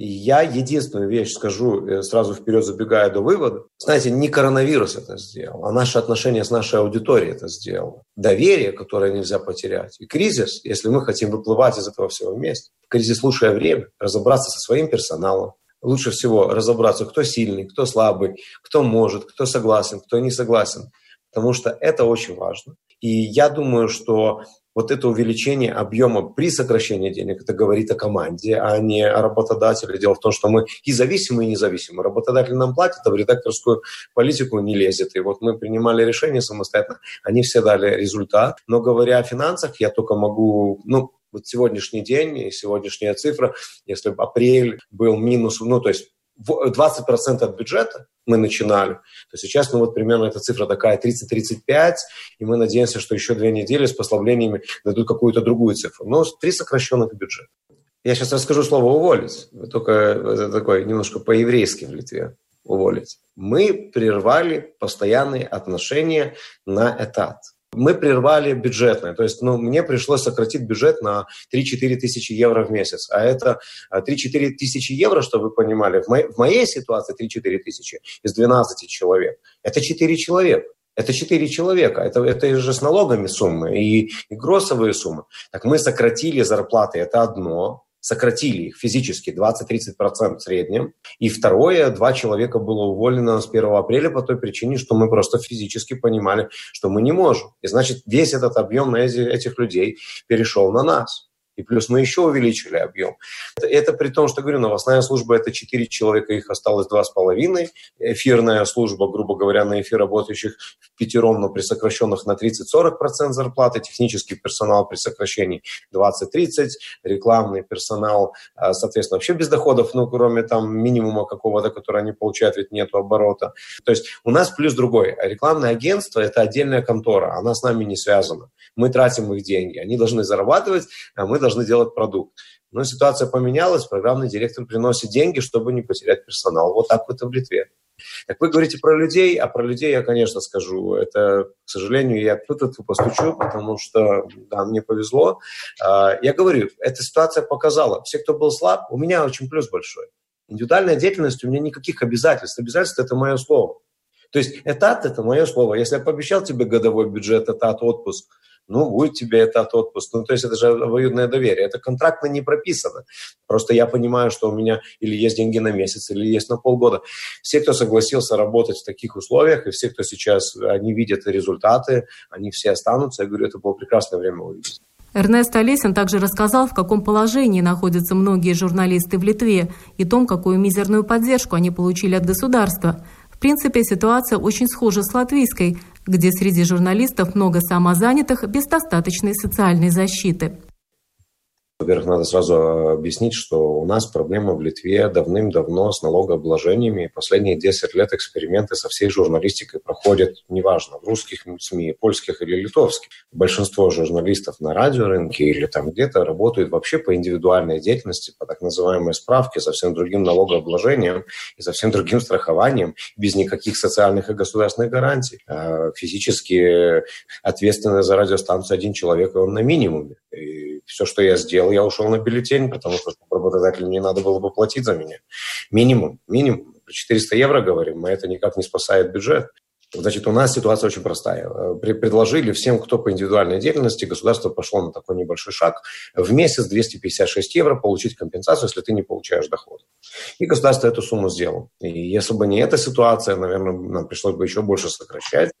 Я единственную вещь скажу, э, сразу вперед забегая до вывода. Знаете, не коронавирус это сделал, а наши отношения с нашей аудиторией это сделало. Доверие, которое нельзя потерять. И кризис, если мы хотим выплывать из этого всего вместе. Кризис лучшее время разобраться со своим персоналом, лучше всего разобраться, кто сильный, кто слабый, кто может, кто согласен, кто не согласен. Потому что это очень важно. И я думаю, что вот это увеличение объема при сокращении денег, это говорит о команде, а не о работодателе. Дело в том, что мы и зависимы, и независимы. Работодатель нам платит, а в редакторскую политику не лезет. И вот мы принимали решения самостоятельно, они все дали результат. Но говоря о финансах, я только могу, ну, вот сегодняшний день и сегодняшняя цифра, если бы апрель был минус, ну, то есть 20% от бюджета мы начинали, то сейчас, ну вот примерно эта цифра такая 30-35, и мы надеемся, что еще две недели с послаблениями дадут какую-то другую цифру. Но три сокращенных бюджета. Я сейчас расскажу слово «уволить», только это такое немножко по-еврейски в Литве уволить. Мы прервали постоянные отношения на этат мы прервали бюджетное. То есть ну, мне пришлось сократить бюджет на 3-4 тысячи евро в месяц. А это 3-4 а, тысячи евро, чтобы вы понимали, в, моей, в моей ситуации 3-4 тысячи из 12 человек. Это 4 человека. Это 4 человека. Это, это же с налогами суммы и, и гроссовые суммы. Так мы сократили зарплаты. Это одно сократили их физически 20-30% в среднем. И второе, два человека было уволено с 1 апреля по той причине, что мы просто физически понимали, что мы не можем. И значит, весь этот объем этих людей перешел на нас. И плюс мы еще увеличили объем. Это, это при том, что, говорю, новостная служба – это 4 человека, их осталось 2,5. Эфирная служба, грубо говоря, на эфир работающих в пятером, но при сокращенных на 30-40% зарплаты. Технический персонал при сокращении 20-30%. Рекламный персонал, а, соответственно, вообще без доходов, ну, кроме там минимума какого-то, который они получают, ведь нет оборота. То есть у нас плюс другой. Рекламное агентство – это отдельная контора, она с нами не связана. Мы тратим их деньги. Они должны зарабатывать, а мы должны должны делать продукт. Но ситуация поменялась, программный директор приносит деньги, чтобы не потерять персонал. Вот так вот и в Литве. Так вы говорите про людей, а про людей я, конечно, скажу. Это, к сожалению, я тут это постучу, потому что, да, мне повезло. А, я говорю, эта ситуация показала, все, кто был слаб, у меня очень плюс большой. Индивидуальная деятельность, у меня никаких обязательств. Обязательства – это мое слово. То есть этат – это мое слово. Если я пообещал тебе годовой бюджет, этат, отпуск, ну, будет тебе этот отпуск. Ну, то есть это же обоюдное доверие. Это контрактно не прописано. Просто я понимаю, что у меня или есть деньги на месяц, или есть на полгода. Все, кто согласился работать в таких условиях, и все, кто сейчас, они видят результаты, они все останутся. Я говорю, это было прекрасное время увидеть. Эрнест Олесин также рассказал, в каком положении находятся многие журналисты в Литве и том, какую мизерную поддержку они получили от государства. В принципе, ситуация очень схожа с латвийской, где среди журналистов много самозанятых без достаточной социальной защиты. Во-первых, надо сразу э, объяснить, что у нас проблема в Литве давным-давно с налогообложениями. Последние 10 лет эксперименты со всей журналистикой проходят, неважно, в русских СМИ, польских или литовских. Большинство журналистов на радиорынке или там где-то работают вообще по индивидуальной деятельности, по так называемой справке, совсем другим налогообложением и совсем другим страхованием, без никаких социальных и государственных гарантий. А физически ответственный за радиостанцию один человек, и он на минимуме. Все, что я сделал, я ушел на бюллетень, потому что работодателю не надо было бы платить за меня. Минимум, минимум. 400 евро говорим, мы это никак не спасает бюджет. Значит, у нас ситуация очень простая. Предложили всем, кто по индивидуальной деятельности, государство пошло на такой небольшой шаг, в месяц 256 евро получить компенсацию, если ты не получаешь доход. И государство эту сумму сделало. И если бы не эта ситуация, наверное, нам пришлось бы еще больше сокращать.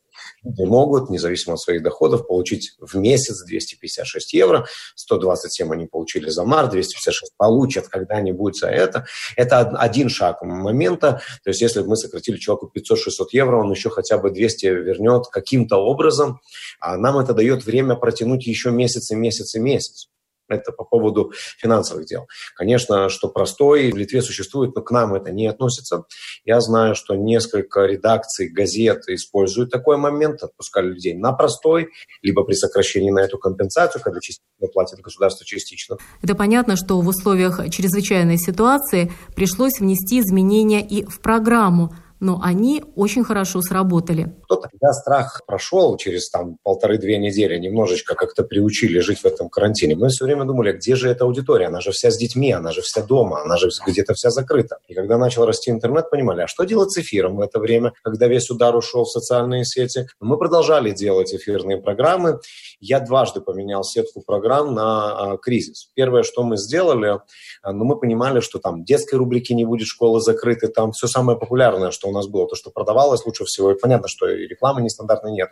Могут, независимо от своих доходов, получить в месяц 256 евро. 127 они получили за март, 256 получат когда-нибудь за это. Это один шаг момента. То есть если мы сократили человеку 500-600 евро, он еще хотя бы 200 вернет каким-то образом. А нам это дает время протянуть еще месяц и месяц и месяц. Это по поводу финансовых дел. Конечно, что простой в Литве существует, но к нам это не относится. Я знаю, что несколько редакций газет используют такой момент, отпускали людей на простой, либо при сокращении на эту компенсацию, когда частично платит государство частично. Это понятно, что в условиях чрезвычайной ситуации пришлось внести изменения и в программу – но они очень хорошо сработали. Когда страх прошел через там полторы-две недели, немножечко как-то приучили жить в этом карантине, мы все время думали, где же эта аудитория? Она же вся с детьми, она же вся дома, она же где-то вся закрыта. И когда начал расти интернет, понимали, а что делать с эфиром в это время, когда весь удар ушел в социальные сети? Мы продолжали делать эфирные программы. Я дважды поменял сетку программ на а, кризис. Первое, что мы сделали, а, ну, мы понимали, что там детской рубрики не будет, школы закрыты, там все самое популярное, что у нас было, то, что продавалось лучше всего, и понятно, что и рекламы нестандартной нет.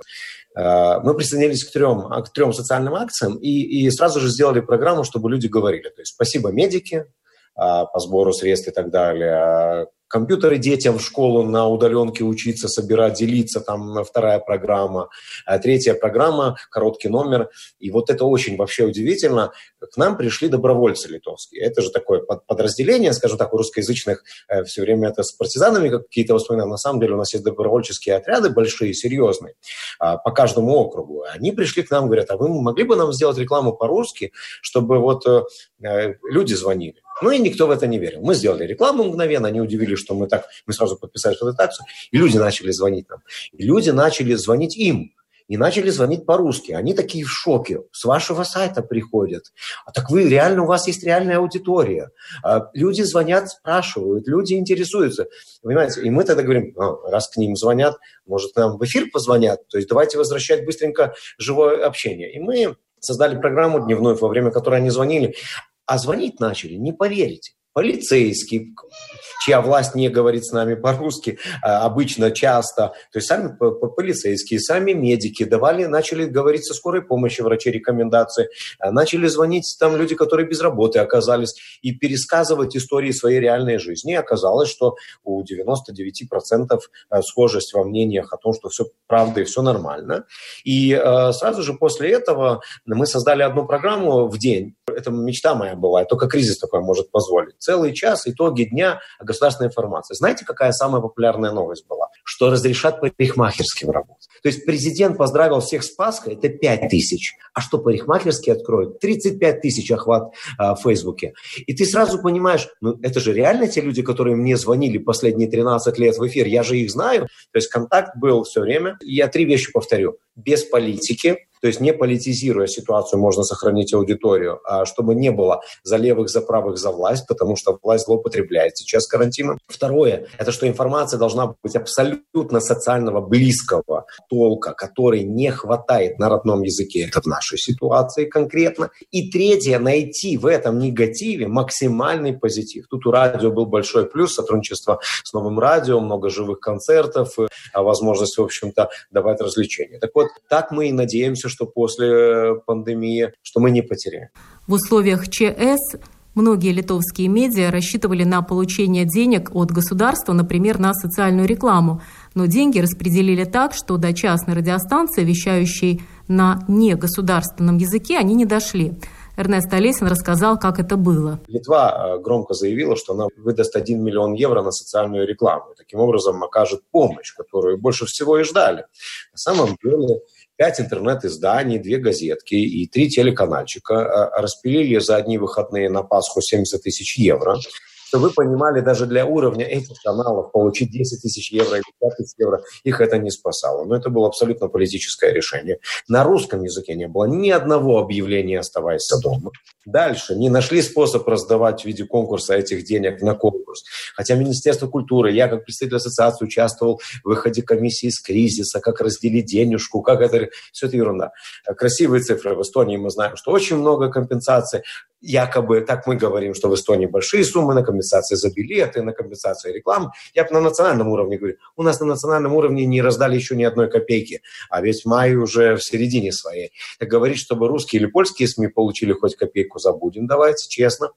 А, мы присоединились к трем, к трем социальным акциям и, и сразу же сделали программу, чтобы люди говорили. То есть спасибо медики, а, по сбору средств и так далее компьютеры детям в школу на удаленке учиться, собирать, делиться, там вторая программа, а третья программа, короткий номер. И вот это очень вообще удивительно. К нам пришли добровольцы литовские. Это же такое подразделение, скажем так, у русскоязычных э, все время это с партизанами какие-то воспоминания. На самом деле у нас есть добровольческие отряды большие, серьезные, а, по каждому округу. Они пришли к нам, говорят, а вы могли бы нам сделать рекламу по-русски, чтобы вот э, э, люди звонили? Ну и никто в это не верил. Мы сделали рекламу мгновенно, они удивились, что мы так, мы сразу подписались под эту акцию, и люди начали звонить нам. И люди начали звонить им, и начали звонить по-русски. Они такие в шоке. С вашего сайта приходят. А так вы реально, у вас есть реальная аудитория. А люди звонят, спрашивают, люди интересуются. Понимаете? И мы тогда говорим, ну, раз к ним звонят, может, нам в эфир позвонят. То есть давайте возвращать быстренько живое общение. И мы создали программу дневную, во время которой они звонили. А звонить начали, не поверите, полицейский, чья власть не говорит с нами по-русски, а, обычно часто, то есть сами полицейские, сами медики давали, начали говорить со скорой помощи, врачи рекомендации, а, начали звонить там люди, которые без работы оказались, и пересказывать истории своей реальной жизни. И оказалось, что у 99% а, схожесть во мнениях о том, что все правда и все нормально. И сразу же после этого мы создали одну программу в день. Это мечта моя была, только кризис такой может позволить. Целый час, итоги дня, государственной информации. Знаете, какая самая популярная новость была? Что разрешат парикмахерским работать. То есть президент поздравил всех с Пасхой, это 5 тысяч. А что парикмахерские откроют? 35 тысяч охват а, в Фейсбуке. И ты сразу понимаешь, ну это же реально те люди, которые мне звонили последние 13 лет в эфир, я же их знаю. То есть контакт был все время. Я три вещи повторю. Без политики, то есть не политизируя ситуацию, можно сохранить аудиторию, а чтобы не было за левых, за правых, за власть, потому что власть злоупотребляет сейчас карантином. Второе, это что информация должна быть абсолютно социального близкого толка, который не хватает на родном языке. Это в нашей ситуации конкретно. И третье, найти в этом негативе максимальный позитив. Тут у радио был большой плюс, сотрудничество с новым радио, много живых концертов, а возможность, в общем-то, давать развлечения. Так вот, так мы и надеемся, что после пандемии, что мы не потеряем. В условиях ЧС Многие литовские медиа рассчитывали на получение денег от государства, например, на социальную рекламу, но деньги распределили так, что до частной радиостанции, вещающей на негосударственном языке, они не дошли. Эрнест Олесин рассказал, как это было. Литва э, громко заявила, что она выдаст 1 миллион евро на социальную рекламу. Таким образом, окажет помощь, которую больше всего и ждали. На самом деле, пять интернет-изданий, две газетки и три телеканальчика э, распилили за одни выходные на Пасху 70 тысяч евро чтобы вы понимали, даже для уровня этих каналов получить 10 тысяч евро или 5 тысяч евро, их это не спасало. Но это было абсолютно политическое решение. На русском языке не было ни одного объявления «Оставайся дома». Дальше не нашли способ раздавать в виде конкурса этих денег на конкурс. Хотя Министерство культуры, я как представитель ассоциации участвовал в выходе комиссии из кризиса, как разделить денежку, как это... Все это ерунда. Красивые цифры. В Эстонии мы знаем, что очень много компенсаций. якобы, так мы говорим, что в Эстонии большие суммы на компенсации за билеты, на компенсацию рекламы. Я бы на национальном уровне говорю, у нас на национальном уровне не раздали еще ни одной копейки, а ведь мае уже в середине своей. Так говорить, чтобы русские или польские СМИ получили хоть копейку, забудем, давайте, честно.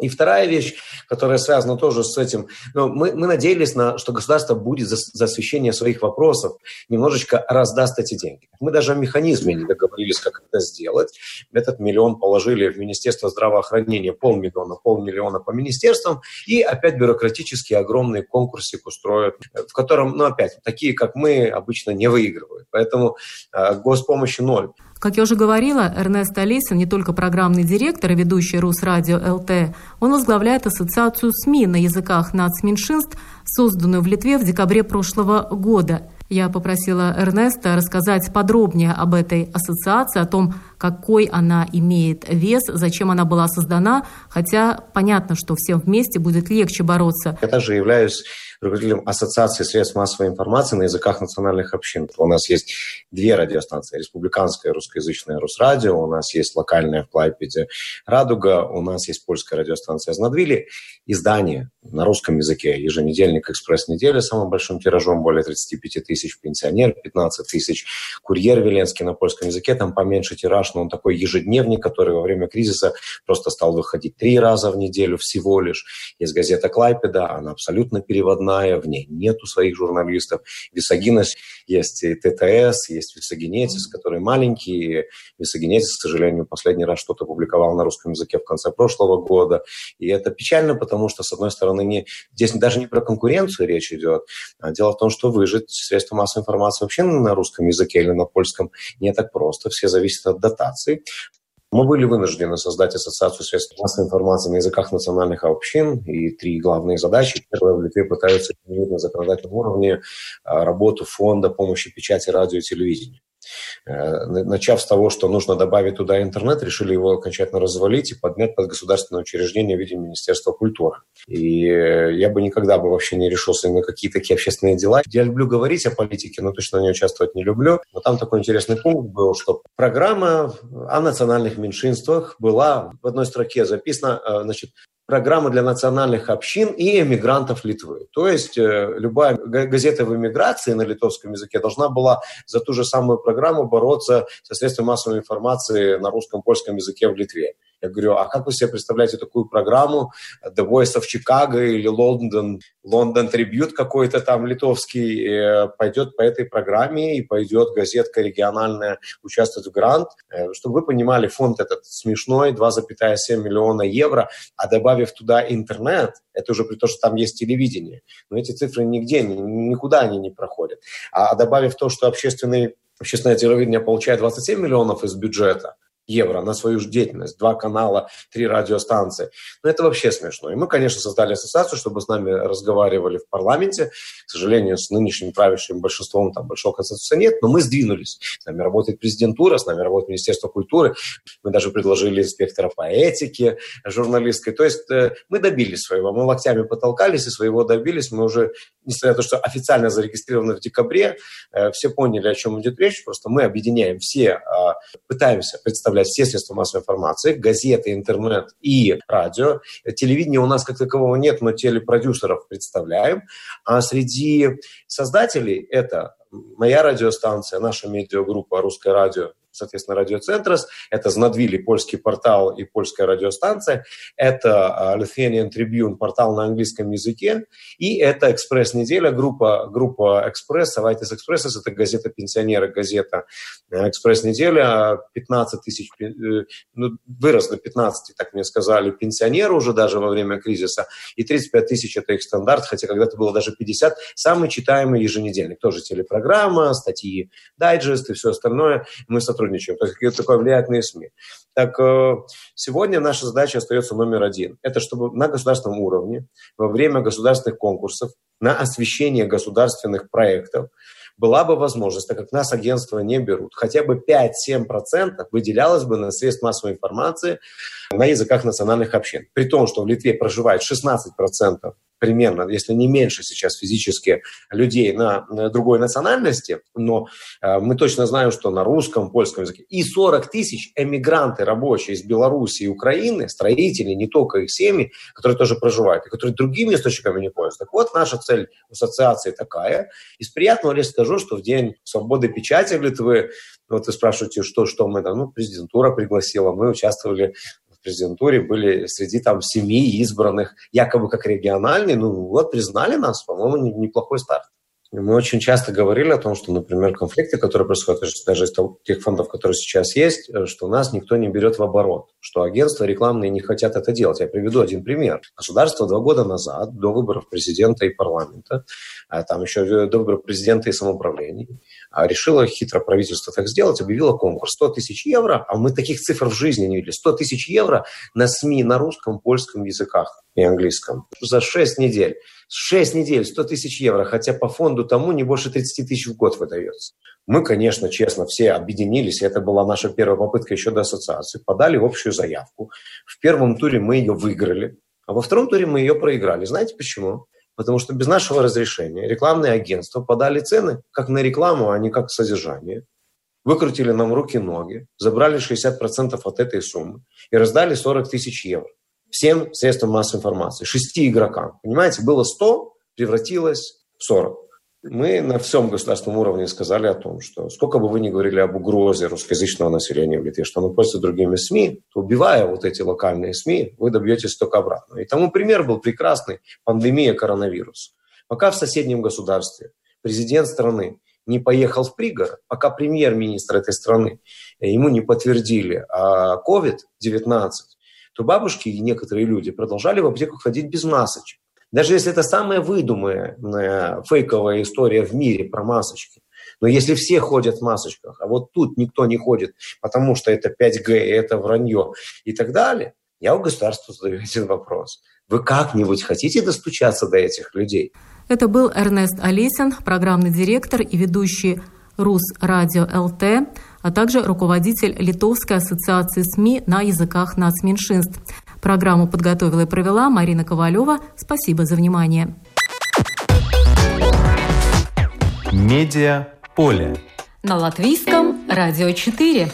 И вторая вещь, которая связана тоже с этим, ну, мы, мы надеялись, на, что государство будет за, за освещение своих вопросов немножечко раздаст эти деньги. Мы даже о механизме не договорились, как это сделать. Этот миллион положили в Министерство здравоохранения, полмиллиона, полмиллиона по министерствам, и опять бюрократические огромные конкурсик устроят, в котором, ну, опять, такие, как мы, обычно не выигрывают. Поэтому э, госпомощи ноль. Как я уже говорила, Эрнест Алисин не только программный директор и ведущий Русрадио ЛТ, он возглавляет ассоциацию СМИ на языках нацменьшинств, созданную в Литве в декабре прошлого года. Я попросила Эрнеста рассказать подробнее об этой ассоциации, о том, какой она имеет вес, зачем она была создана, хотя понятно, что всем вместе будет легче бороться. Я также являюсь руководителем Ассоциации средств массовой информации на языках национальных общин. У нас есть две радиостанции. Республиканская русскоязычная Русрадио, у нас есть локальная в Клайпеде Радуга, у нас есть польская радиостанция Знадвили. Издание на русском языке, еженедельник «Экспресс-неделя» самым большим тиражом, более 35 тысяч, пенсионер 15 тысяч, курьер Веленский на польском языке, там поменьше тираж, но он такой ежедневник, который во время кризиса просто стал выходить три раза в неделю всего лишь. Есть газета «Клайпеда», она абсолютно переводная, в ней нету своих журналистов. Висагинос есть и ТТС, есть Висагинетис, которые маленькие. Висагинетис, к сожалению, последний раз что-то публиковал на русском языке в конце прошлого года. И это печально, потому что, с одной стороны, не, здесь даже не про конкуренцию речь идет. А дело в том, что выжить средства массовой информации вообще на русском языке или на польском не так просто. Все зависит от дотаций. Мы были вынуждены создать ассоциацию средств массовой информации на языках национальных общин. И три главные задачи. Первая, в Литве пытаются на законодательном уровне а, работу фонда помощи печати, радио и телевидения. Э, начав с того, что нужно добавить туда интернет, решили его окончательно развалить и поднять под государственное учреждение в виде Министерства культуры. И э, я бы никогда бы вообще не решился на какие такие общественные дела. Я люблю говорить о политике, но точно не участвовать не люблю. Но там такой интересный пункт был, что программа о национальных меньшинствах была в одной строке записана, э, значит, программа для национальных общин и эмигрантов Литвы. То есть э, любая газета в эмиграции на литовском языке должна была за ту же самую программу бороться со средствами массовой информации на русском, польском языке в Литве. Я говорю, а как вы себе представляете такую программу The Voice of Chicago или London, London Tribute какой-то там литовский э, пойдет по этой программе и пойдет газетка региональная участвовать в грант. Э, чтобы вы понимали, фонд этот смешной, 2,7 миллиона евро, а добавив туда интернет, это уже при том, что там есть телевидение. Но эти цифры нигде, никуда они не проходят. А добавив то, что общественный общественное телевидение получает 27 миллионов из бюджета, евро на свою деятельность. Два канала, три радиостанции. Но это вообще смешно. И мы, конечно, создали ассоциацию, чтобы с нами разговаривали в парламенте. К сожалению, с нынешним правящим большинством там большого консенсуса нет, но мы сдвинулись. С нами работает президентура, с нами работает Министерство культуры. Мы даже предложили инспектора по этике журналистской. То есть э, мы добились своего. Мы локтями потолкались и своего добились. Мы уже, несмотря на то, что официально зарегистрированы в декабре, э, все поняли, о чем идет речь. Просто мы объединяем все, а, пытаемся представлять представлять все средства массовой информации, газеты, интернет и радио. Телевидения у нас как такового нет, но телепродюсеров представляем. А среди создателей это моя радиостанция, наша медиагруппа «Русское радио» соответственно, радиоцентрос, это Знадвили, польский портал и польская радиостанция, это а, Lithuanian Tribune, портал на английском языке, и это «Экспресс-неделя», группа, группа «Экспресс», «Савайтис Экспрессос», это газета «Пенсионеры», газета э, «Экспресс-неделя», 15 тысяч, э, ну, вырос до 15, так мне сказали, пенсионеры уже даже во время кризиса, и 35 тысяч – это их стандарт, хотя когда-то было даже 50, самый читаемый еженедельник, тоже телепрограмма, статьи, дайджест и все остальное. Мы сотрудничаем сотрудничаем, то есть какие-то такое влиятельные СМИ. Так э, сегодня наша задача остается номер один. Это чтобы на государственном уровне во время государственных конкурсов на освещение государственных проектов была бы возможность, так как нас агентства не берут, хотя бы 5-7% выделялось бы на средств массовой информации на языках национальных общин. При том, что в Литве проживает 16% примерно, если не меньше сейчас физически людей на другой национальности, но э, мы точно знаем, что на русском, польском языке. И 40 тысяч эмигранты рабочие из Беларуси и Украины, строители, не только их семьи, которые тоже проживают, и которые другими источниками не пользуются. Так вот, наша цель ассоциации такая. Из приятного лишь скажу, что в день свободы печати в Литвы, вот вы спрашиваете, что, что мы там, ну, президентура пригласила, мы участвовали в президентуре, были среди там семи избранных, якобы как региональные, ну вот признали нас, по-моему, неплохой старт. Мы очень часто говорили о том, что, например, конфликты, которые происходят даже из тех фондов, которые сейчас есть, э, что нас никто не берет в оборот, что агентства рекламные не хотят это делать. Я приведу один пример. Государство два года назад, до выборов президента и парламента, а там еще до выборов президента и самоуправления, решило хитро правительство так сделать, объявило конкурс 100 тысяч евро, а мы таких цифр в жизни не видели, 100 тысяч евро на СМИ на русском, польском языках и английском за 6 недель. 6 недель, 100 тысяч евро, хотя по фонду тому не больше 30 тысяч в год выдается. Мы, конечно, честно, все объединились, это была наша первая попытка еще до ассоциации, подали общую заявку. В первом туре мы ее выиграли, а во втором туре мы ее проиграли. Знаете почему? Потому что без нашего разрешения рекламные агентства подали цены как на рекламу, а не как содержание. Выкрутили нам руки-ноги, забрали 60% от этой суммы и раздали 40 тысяч евро всем средствам массовой информации, шести игрокам. Понимаете, было 100, превратилось в 40. Мы на всем государственном уровне сказали о том, что сколько бы вы ни говорили об угрозе русскоязычного населения в Литве, что оно пользуется другими СМИ, то убивая вот эти локальные СМИ, вы добьетесь только обратно. И тому пример был прекрасный – пандемия коронавируса. Пока в соседнем государстве президент страны не поехал в пригород, пока премьер-министр этой страны ему не подтвердили COVID-19, то бабушки и некоторые люди продолжали в аптеку ходить без масочек. Даже если это самая выдуманная фейковая история в мире про масочки. Но если все ходят в масочках, а вот тут никто не ходит, потому что это 5G, это вранье и так далее, я у государства задаю один вопрос. Вы как-нибудь хотите достучаться до этих людей? Это был Эрнест Олесин, программный директор и ведущий РУС Радио ЛТ а также руководитель Литовской ассоциации СМИ на языках нацменьшинств. Программу подготовила и провела Марина Ковалева. Спасибо за внимание. Медиа поле. На латвийском радио 4.